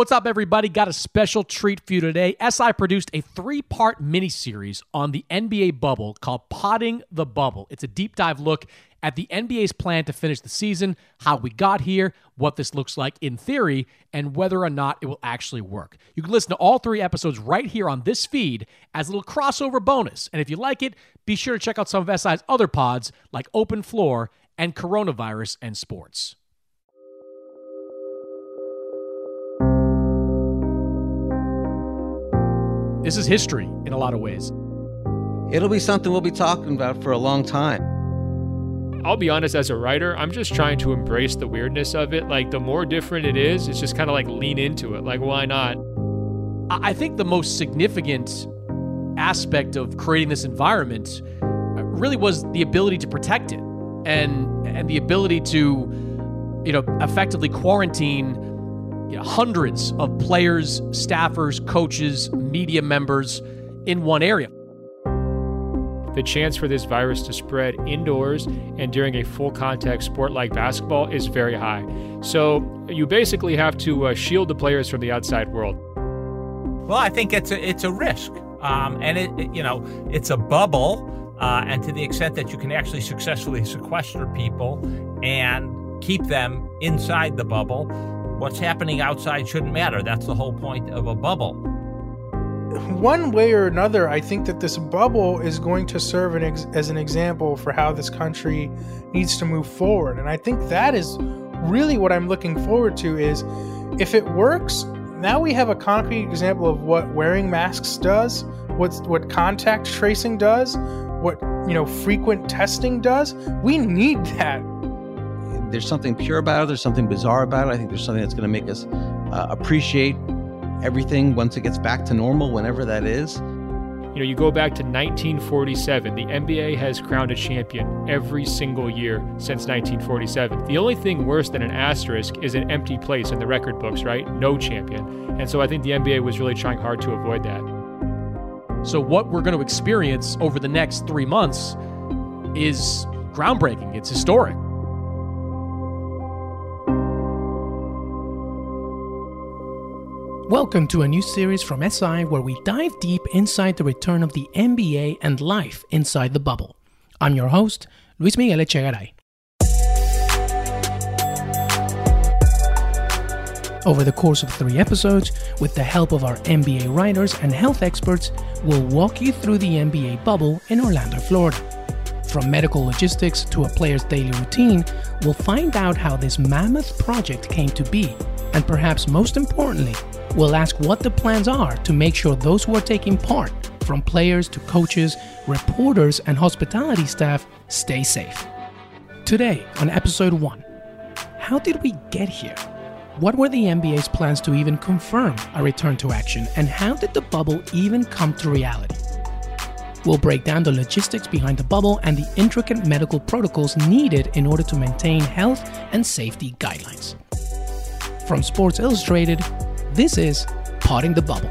What's up, everybody? Got a special treat for you today. SI produced a three part miniseries on the NBA bubble called Podding the Bubble. It's a deep dive look at the NBA's plan to finish the season, how we got here, what this looks like in theory, and whether or not it will actually work. You can listen to all three episodes right here on this feed as a little crossover bonus. And if you like it, be sure to check out some of SI's other pods like Open Floor and Coronavirus and Sports. This is history in a lot of ways. It'll be something we'll be talking about for a long time. I'll be honest, as a writer, I'm just trying to embrace the weirdness of it. Like, the more different it is, it's just kind of like lean into it. Like, why not? I think the most significant aspect of creating this environment uh, really was the ability to protect it and and the ability to you know effectively quarantine you know, hundreds of players, staffers, coaches, media members in one area. The chance for this virus to spread indoors and during a full contact sport like basketball is very high. So you basically have to uh, shield the players from the outside world. Well, I think it's a, it's a risk. Um, and it, it, you know, it's a bubble. Uh, and to the extent that you can actually successfully sequester people and keep them inside the bubble, what's happening outside shouldn't matter. That's the whole point of a bubble. One way or another, I think that this bubble is going to serve an ex- as an example for how this country needs to move forward. And I think that is really what I'm looking forward to is if it works, now we have a concrete example of what wearing masks does, what's what contact tracing does, what you know frequent testing does. We need that there's something pure about it. There's something bizarre about it. I think there's something that's going to make us uh, appreciate everything once it gets back to normal, whenever that is. You know, you go back to 1947, the NBA has crowned a champion every single year since 1947. The only thing worse than an asterisk is an empty place in the record books, right? No champion. And so I think the NBA was really trying hard to avoid that. So, what we're going to experience over the next three months is groundbreaking, it's historic. Welcome to a new series from SI where we dive deep inside the return of the NBA and life inside the bubble. I'm your host, Luis Miguel Echegaray. Over the course of three episodes, with the help of our NBA writers and health experts, we'll walk you through the NBA bubble in Orlando, Florida. From medical logistics to a player's daily routine, we'll find out how this mammoth project came to be And perhaps most importantly, we'll ask what the plans are to make sure those who are taking part, from players to coaches, reporters, and hospitality staff, stay safe. Today, on episode 1, how did we get here? What were the NBA's plans to even confirm a return to action, and how did the bubble even come to reality? We'll break down the logistics behind the bubble and the intricate medical protocols needed in order to maintain health and safety guidelines. From Sports Illustrated, this is Podding the Bubble.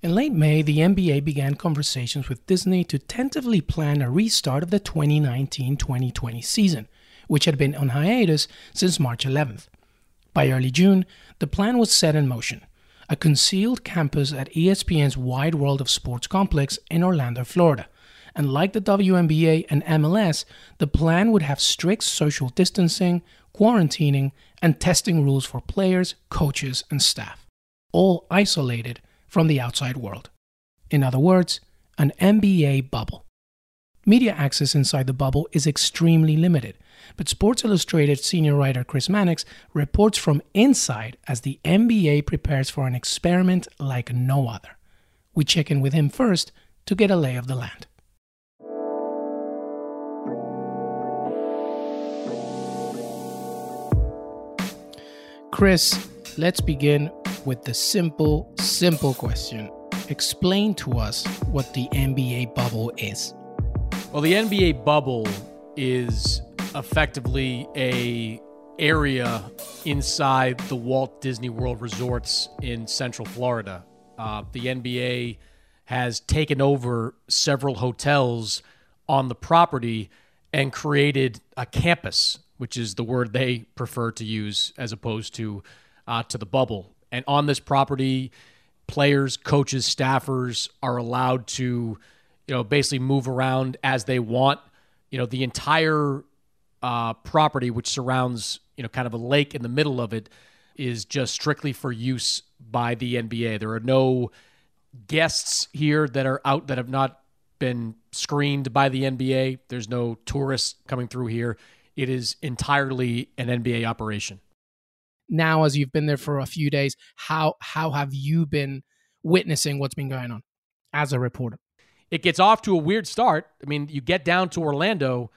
In late May, the NBA began conversations with Disney to tentatively plan a restart of the 2019 2020 season, which had been on hiatus since March 11th. By early June, the plan was set in motion a concealed campus at ESPN's Wide World of Sports complex in Orlando, Florida. And like the WNBA and MLS, the plan would have strict social distancing, quarantining, and testing rules for players, coaches, and staff, all isolated from the outside world. In other words, an NBA bubble. Media access inside the bubble is extremely limited, but Sports Illustrated senior writer Chris Mannix reports from inside as the NBA prepares for an experiment like no other. We check in with him first to get a lay of the land. Chris, let's begin with the simple, simple question. Explain to us what the NBA bubble is. Well, the NBA bubble is effectively a area inside the Walt Disney World resorts in Central Florida. Uh, the NBA has taken over several hotels on the property and created a campus, which is the word they prefer to use as opposed to uh, to the bubble. And on this property, players, coaches, staffers are allowed to, you know, basically move around as they want. You know, the entire uh, property, which surrounds, you know, kind of a lake in the middle of it, is just strictly for use by the NBA. There are no guests here that are out that have not been screened by the NBA. There's no tourists coming through here. It is entirely an NBA operation. Now, as you've been there for a few days, how how have you been witnessing what's been going on as a reporter? It gets off to a weird start. I mean, you get down to Orlando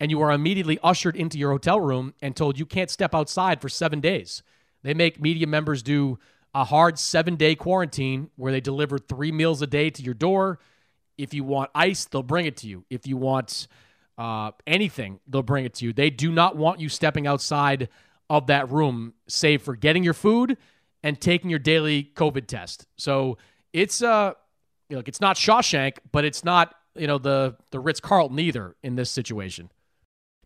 and you are immediately ushered into your hotel room and told you can't step outside for seven days. They make media members do a hard seven day quarantine where they deliver three meals a day to your door. If you want ice, they'll bring it to you. If you want uh, anything, they'll bring it to you. They do not want you stepping outside of that room, save for getting your food and taking your daily COVID test. So it's uh, look, it's not Shawshank, but it's not you know the the Ritz Carlton either in this situation.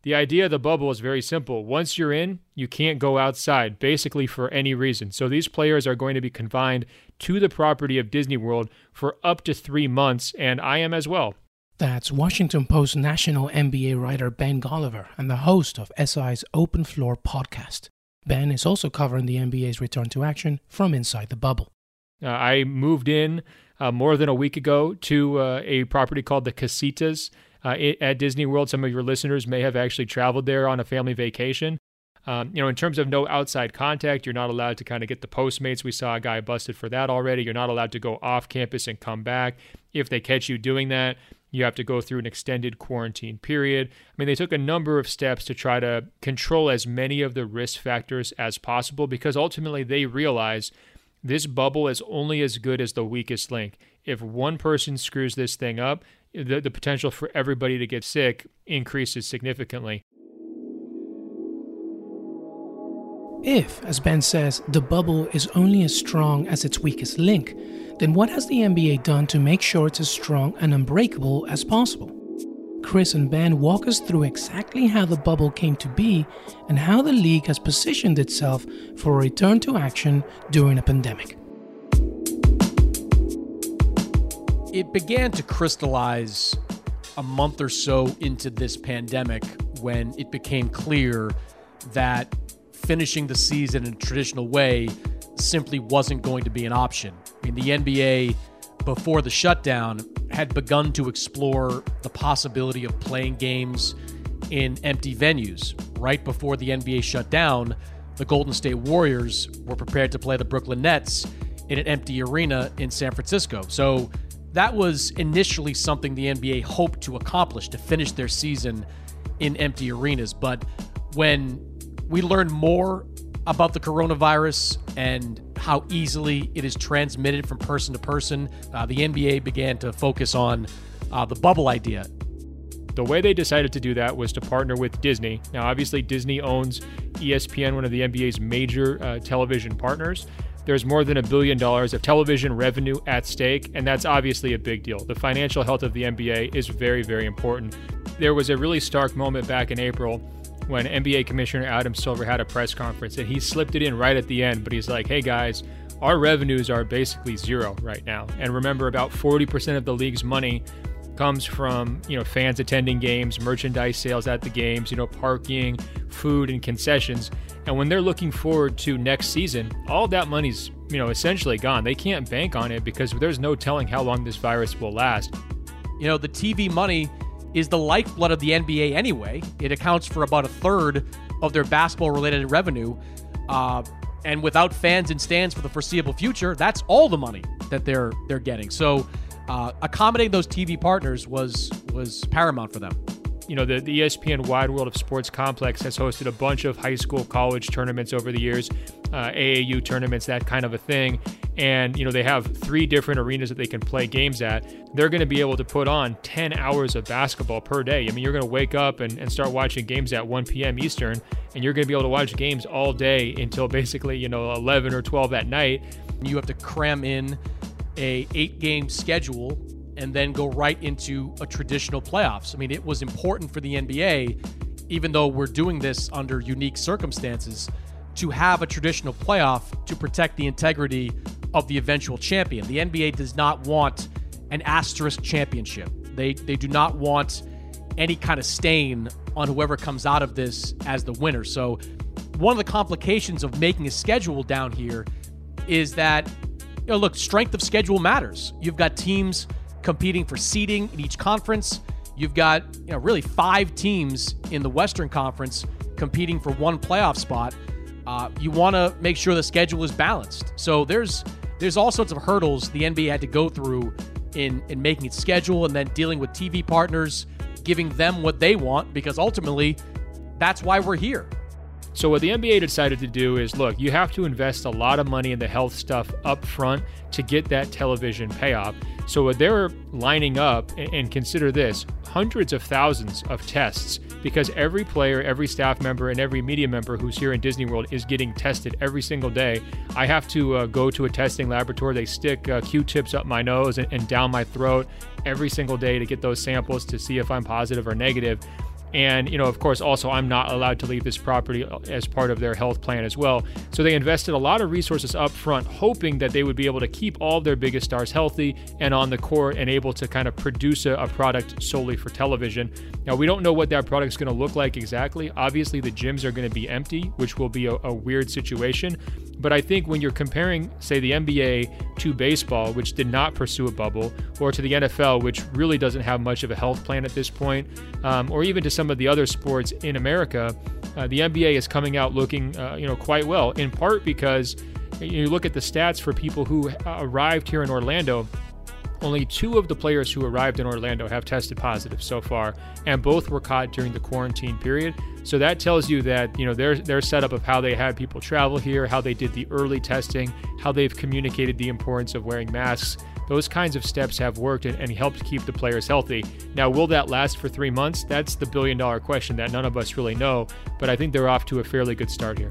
The idea of the bubble is very simple. Once you're in, you can't go outside, basically for any reason. So these players are going to be confined to the property of Disney World for up to three months, and I am as well. That's Washington Post national NBA writer Ben Golliver and the host of SI's Open Floor podcast. Ben is also covering the NBA's return to action from inside the bubble. Uh, I moved in uh, more than a week ago to uh, a property called the Casitas uh, at Disney World. Some of your listeners may have actually traveled there on a family vacation. Um, you know, in terms of no outside contact, you're not allowed to kind of get the Postmates. We saw a guy busted for that already. You're not allowed to go off campus and come back. If they catch you doing that, you have to go through an extended quarantine period. I mean, they took a number of steps to try to control as many of the risk factors as possible because ultimately they realize this bubble is only as good as the weakest link. If one person screws this thing up, the, the potential for everybody to get sick increases significantly. If, as Ben says, the bubble is only as strong as its weakest link, then what has the NBA done to make sure it's as strong and unbreakable as possible? Chris and Ben walk us through exactly how the bubble came to be and how the league has positioned itself for a return to action during a pandemic. It began to crystallize a month or so into this pandemic when it became clear that finishing the season in a traditional way simply wasn't going to be an option. I mean, the NBA, before the shutdown, had begun to explore the possibility of playing games in empty venues right before the NBA shut down, the Golden State Warriors were prepared to play the Brooklyn Nets in an empty arena in San Francisco. So that was initially something the NBA hoped to accomplish to finish their season in empty arenas. But when we learned more about the coronavirus and how easily it is transmitted from person to person, uh, the NBA began to focus on uh, the bubble idea. The way they decided to do that was to partner with Disney. Now, obviously, Disney owns ESPN, one of the NBA's major uh, television partners. There's more than a billion dollars of television revenue at stake, and that's obviously a big deal. The financial health of the NBA is very, very important. There was a really stark moment back in April when NBA Commissioner Adam Silver had a press conference, and he slipped it in right at the end, but he's like, hey guys, our revenues are basically zero right now. And remember, about 40% of the league's money comes from you know fans attending games, merchandise sales at the games, you know parking, food, and concessions. And when they're looking forward to next season, all that money's you know essentially gone. They can't bank on it because there's no telling how long this virus will last. You know the TV money is the lifeblood of the NBA anyway. It accounts for about a third of their basketball-related revenue. Uh, and without fans and stands for the foreseeable future, that's all the money that they're they're getting. So uh, accommodating those TV partners was was paramount for them. You know, the, the ESPN Wide World of Sports complex has hosted a bunch of high school, college tournaments over the years, uh, AAU tournaments, that kind of a thing. And, you know, they have three different arenas that they can play games at. They're going to be able to put on 10 hours of basketball per day. I mean, you're going to wake up and, and start watching games at 1 p.m. Eastern, and you're going to be able to watch games all day until basically, you know, 11 or 12 at night. You have to cram in a eight game schedule and then go right into a traditional playoffs. I mean, it was important for the NBA, even though we're doing this under unique circumstances, to have a traditional playoff to protect the integrity of the eventual champion. The NBA does not want an asterisk championship. They they do not want any kind of stain on whoever comes out of this as the winner. So, one of the complications of making a schedule down here is that you know, look, strength of schedule matters. You've got teams competing for seeding in each conference. You've got, you know, really five teams in the Western Conference competing for one playoff spot. Uh, you want to make sure the schedule is balanced. So there's there's all sorts of hurdles the NBA had to go through in in making its schedule and then dealing with TV partners, giving them what they want because ultimately that's why we're here. So, what the NBA decided to do is look, you have to invest a lot of money in the health stuff up front to get that television payoff. So, they're lining up, and consider this hundreds of thousands of tests because every player, every staff member, and every media member who's here in Disney World is getting tested every single day. I have to uh, go to a testing laboratory. They stick uh, Q tips up my nose and, and down my throat every single day to get those samples to see if I'm positive or negative. And, you know, of course, also I'm not allowed to leave this property as part of their health plan as well. So they invested a lot of resources up front, hoping that they would be able to keep all their biggest stars healthy and on the court and able to kind of produce a, a product solely for television. Now, we don't know what that product is going to look like exactly. Obviously, the gyms are going to be empty, which will be a, a weird situation. But I think when you're comparing, say, the NBA to baseball, which did not pursue a bubble, or to the NFL, which really doesn't have much of a health plan at this point, um, or even to some of the other sports in America, uh, the NBA is coming out looking, uh, you know, quite well. In part because you look at the stats for people who arrived here in Orlando. Only two of the players who arrived in Orlando have tested positive so far, and both were caught during the quarantine period. So that tells you that you know their their setup of how they had people travel here, how they did the early testing, how they've communicated the importance of wearing masks, those kinds of steps have worked and, and helped keep the players healthy. Now, will that last for three months? That's the billion dollar question that none of us really know, but I think they're off to a fairly good start here.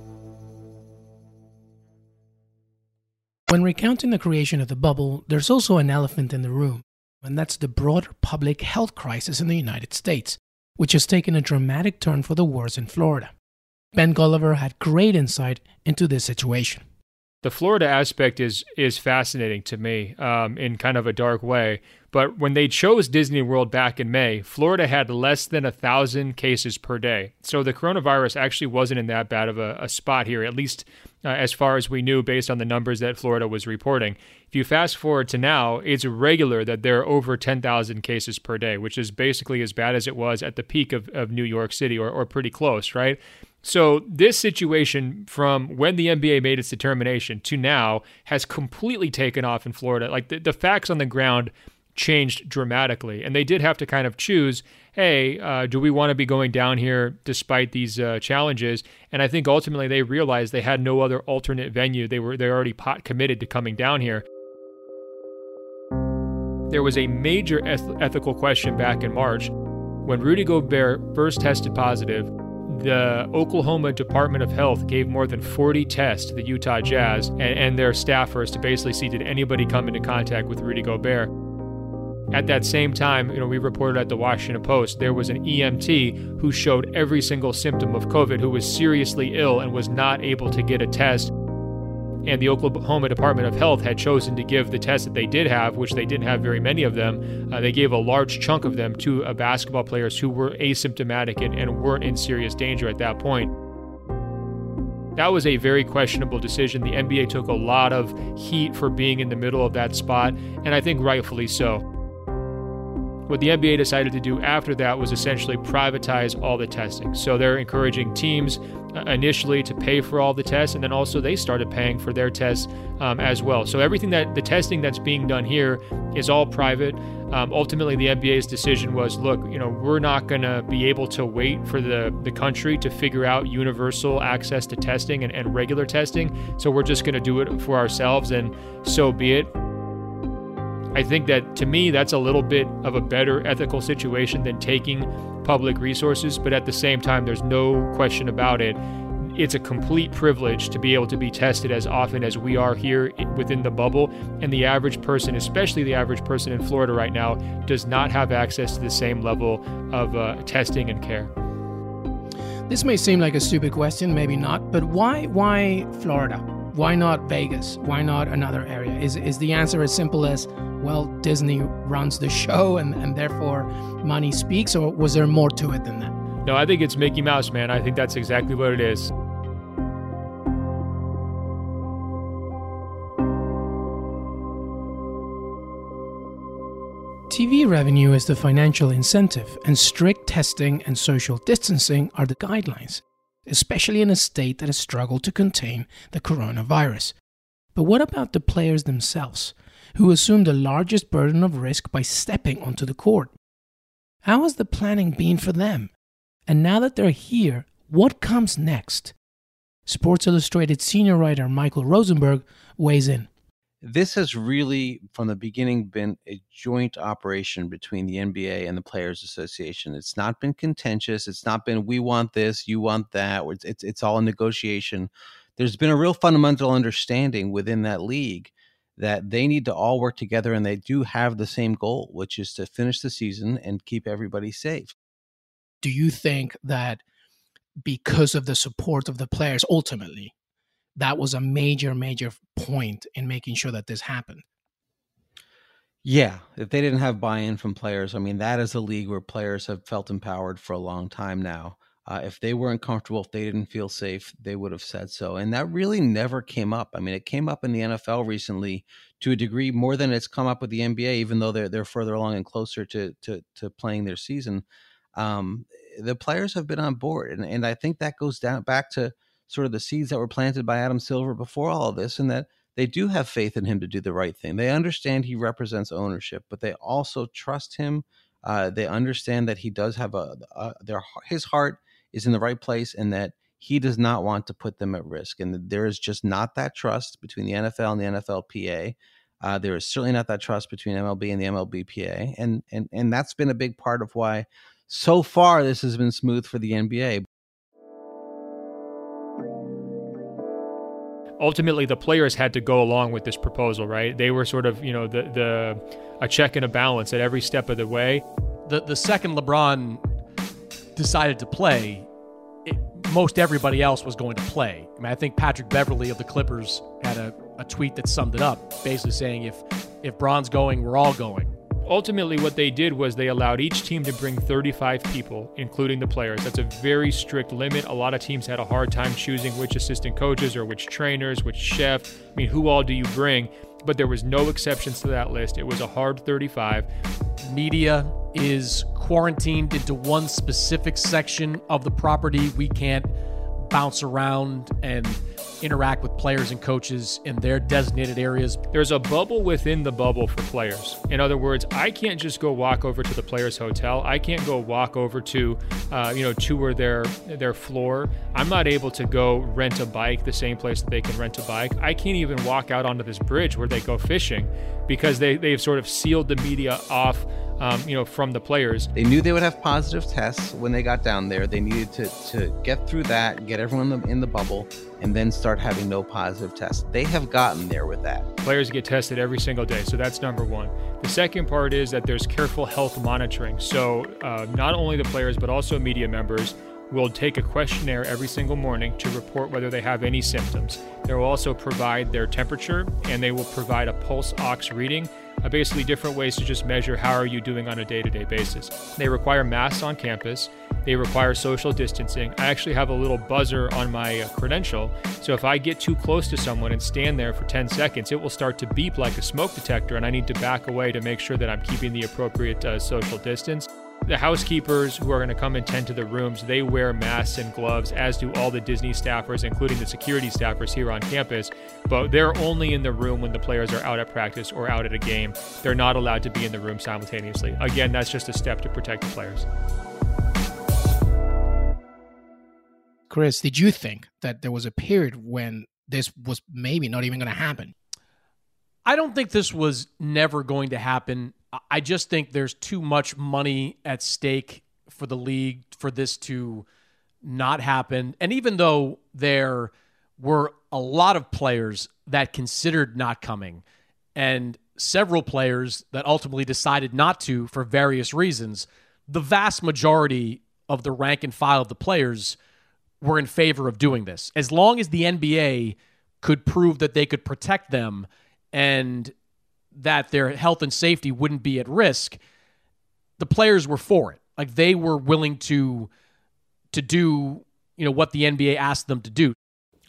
When recounting the creation of the bubble, there's also an elephant in the room, and that's the broader public health crisis in the United States, which has taken a dramatic turn for the worse in Florida. Ben Golliver had great insight into this situation. The Florida aspect is is fascinating to me um, in kind of a dark way. But when they chose Disney World back in May, Florida had less than a thousand cases per day. So the coronavirus actually wasn't in that bad of a, a spot here, at least uh, as far as we knew based on the numbers that Florida was reporting. If you fast forward to now, it's regular that there are over 10,000 cases per day, which is basically as bad as it was at the peak of, of New York City or, or pretty close, right? So, this situation from when the NBA made its determination to now has completely taken off in Florida. Like the, the facts on the ground changed dramatically. And they did have to kind of choose hey, uh, do we want to be going down here despite these uh, challenges? And I think ultimately they realized they had no other alternate venue. They were they're already pot committed to coming down here. There was a major eth- ethical question back in March when Rudy Gobert first tested positive. The Oklahoma Department of Health gave more than 40 tests to the Utah Jazz and, and their staffers to basically see did anybody come into contact with Rudy Gobert. At that same time, you know, we reported at the Washington Post there was an EMT who showed every single symptom of COVID who was seriously ill and was not able to get a test. And the Oklahoma Department of Health had chosen to give the test that they did have, which they didn't have very many of them. Uh, they gave a large chunk of them to uh, basketball players who were asymptomatic and, and weren't in serious danger at that point. That was a very questionable decision. The NBA took a lot of heat for being in the middle of that spot, and I think rightfully so. What the NBA decided to do after that was essentially privatize all the testing. So they're encouraging teams uh, initially to pay for all the tests, and then also they started paying for their tests um, as well. So everything that the testing that's being done here is all private. Um, ultimately, the NBA's decision was, look, you know, we're not going to be able to wait for the the country to figure out universal access to testing and, and regular testing. So we're just going to do it for ourselves, and so be it. I think that to me, that's a little bit of a better ethical situation than taking public resources. But at the same time, there's no question about it. It's a complete privilege to be able to be tested as often as we are here within the bubble. And the average person, especially the average person in Florida right now, does not have access to the same level of uh, testing and care. This may seem like a stupid question, maybe not, but why why Florida? Why not Vegas? Why not another area? Is is the answer as simple as well, Disney runs the show and, and therefore money speaks, or was there more to it than that? No, I think it's Mickey Mouse, man. I think that's exactly what it is. TV revenue is the financial incentive, and strict testing and social distancing are the guidelines, especially in a state that has struggled to contain the coronavirus. But what about the players themselves? Who assumed the largest burden of risk by stepping onto the court. How has the planning been for them? And now that they're here, what comes next? Sports Illustrated senior writer Michael Rosenberg weighs in. This has really, from the beginning, been a joint operation between the NBA and the Players Association. It's not been contentious. It's not been we want this, you want that. It's it's, it's all a negotiation. There's been a real fundamental understanding within that league that they need to all work together, and they do have the same goal, which is to finish the season and keep everybody safe. Do you think that because of the support of the players, ultimately, that was a major, major point in making sure that this happened. Yeah, if they didn't have buy-in from players, I mean, that is a league where players have felt empowered for a long time now. Uh, if they weren't comfortable, if they didn't feel safe, they would have said so. And that really never came up. I mean, it came up in the NFL recently to a degree more than it's come up with the NBA, even though they're they're further along and closer to to, to playing their season. Um, the players have been on board, and and I think that goes down back to sort of the seeds that were planted by Adam Silver before all of this, and that they do have faith in him to do the right thing. They understand he represents ownership, but they also trust him. Uh, they understand that he does have a, a their his heart is in the right place, and that he does not want to put them at risk. And there is just not that trust between the NFL and the NFLPA. Uh, there is certainly not that trust between MLB and the MLBPA, and and and that's been a big part of why so far this has been smooth for the NBA. ultimately the players had to go along with this proposal, right? They were sort of, you know, the the a check and a balance at every step of the way. The the second LeBron decided to play, it, most everybody else was going to play. I mean, I think Patrick Beverley of the Clippers had a, a tweet that summed it up, basically saying if if Bron's going, we're all going. Ultimately what they did was they allowed each team to bring 35 people including the players. That's a very strict limit. A lot of teams had a hard time choosing which assistant coaches or which trainers which chef. I mean who all do you bring? But there was no exceptions to that list. It was a hard 35 media is quarantined into one specific section of the property we can't bounce around and interact with players and coaches in their designated areas. There's a bubble within the bubble for players. In other words, I can't just go walk over to the players' hotel. I can't go walk over to, uh, you know, tour their their floor. I'm not able to go rent a bike the same place that they can rent a bike. I can't even walk out onto this bridge where they go fishing because they they've sort of sealed the media off um, you know, from the players. They knew they would have positive tests when they got down there. They needed to, to get through that, get everyone in the, in the bubble, and then start having no positive tests. They have gotten there with that. Players get tested every single day, so that's number one. The second part is that there's careful health monitoring. So uh, not only the players, but also media members will take a questionnaire every single morning to report whether they have any symptoms. They will also provide their temperature and they will provide a pulse ox reading are basically different ways to just measure how are you doing on a day-to-day basis. They require masks on campus. They require social distancing. I actually have a little buzzer on my uh, credential, so if I get too close to someone and stand there for 10 seconds, it will start to beep like a smoke detector, and I need to back away to make sure that I'm keeping the appropriate uh, social distance. The housekeepers who are going to come and tend to the rooms, they wear masks and gloves, as do all the Disney staffers, including the security staffers here on campus. But they're only in the room when the players are out at practice or out at a game. They're not allowed to be in the room simultaneously. Again, that's just a step to protect the players. Chris, did you think that there was a period when this was maybe not even going to happen? I don't think this was never going to happen. I just think there's too much money at stake for the league for this to not happen. And even though there were a lot of players that considered not coming and several players that ultimately decided not to for various reasons, the vast majority of the rank and file of the players were in favor of doing this. As long as the NBA could prove that they could protect them and that their health and safety wouldn't be at risk, the players were for it. Like they were willing to to do, you know, what the NBA asked them to do.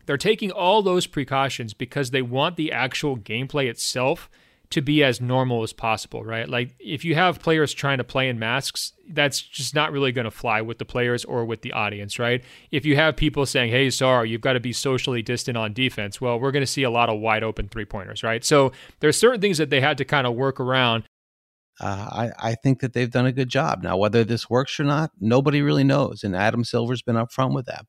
They're taking all those precautions because they want the actual gameplay itself to be as normal as possible, right? Like if you have players trying to play in masks, that's just not really going to fly with the players or with the audience, right? If you have people saying, "Hey, sorry, you've got to be socially distant on defense," well, we're going to see a lot of wide open three pointers, right? So there's certain things that they had to kind of work around. Uh, I, I think that they've done a good job. Now, whether this works or not, nobody really knows. And Adam Silver's been upfront with that.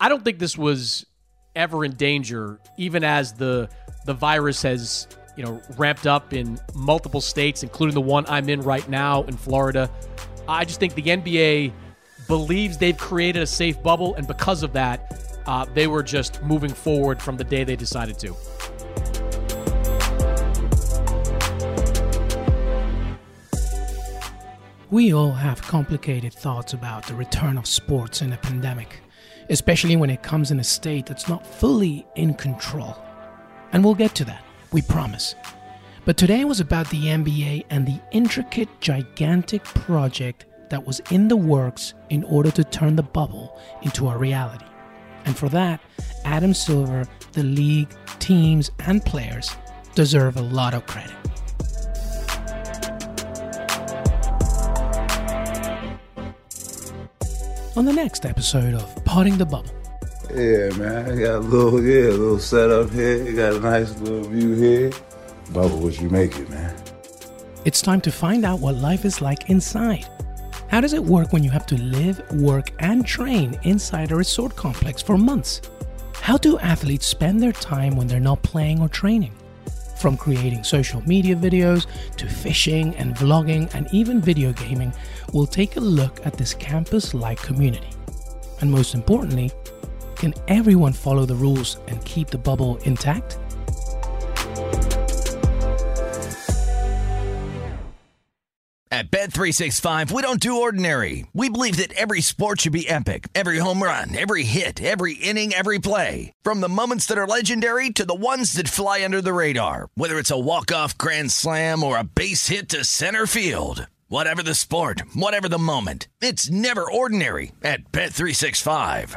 I don't think this was ever in danger, even as the the virus has you know ramped up in multiple states, including the one I'm in right now in Florida. I just think the NBA believes they've created a safe bubble, and because of that, uh, they were just moving forward from the day they decided to. We all have complicated thoughts about the return of sports in a pandemic, especially when it comes in a state that's not fully in control. And we'll get to that, we promise. But today was about the NBA and the intricate, gigantic project that was in the works in order to turn the bubble into a reality. And for that, Adam Silver, the league, teams, and players deserve a lot of credit. On the next episode of Podding the Bubble. Yeah, man. I got a little, yeah, a little setup here. Got a nice little view here. Bubba, what you make it, man? It's time to find out what life is like inside. How does it work when you have to live, work, and train inside a resort complex for months? How do athletes spend their time when they're not playing or training? From creating social media videos to fishing and vlogging and even video gaming, we'll take a look at this campus like community. And most importantly, can everyone follow the rules and keep the bubble intact? At Bet365, we don't do ordinary. We believe that every sport should be epic. Every home run, every hit, every inning, every play. From the moments that are legendary to the ones that fly under the radar. Whether it's a walk-off grand slam or a base hit to center field. Whatever the sport, whatever the moment. It's never ordinary at Bet365.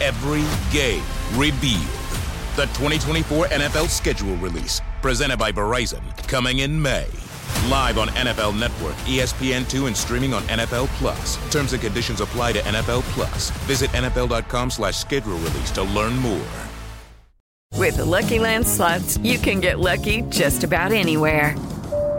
every game revealed. The 2024 NFL schedule release, presented by Verizon, coming in May. Live on NFL Network, ESPN2, and streaming on NFL Plus. Terms and conditions apply to NFL Plus. Visit NFL.com slash schedule release to learn more. With the Lucky Land slots, you can get lucky just about anywhere.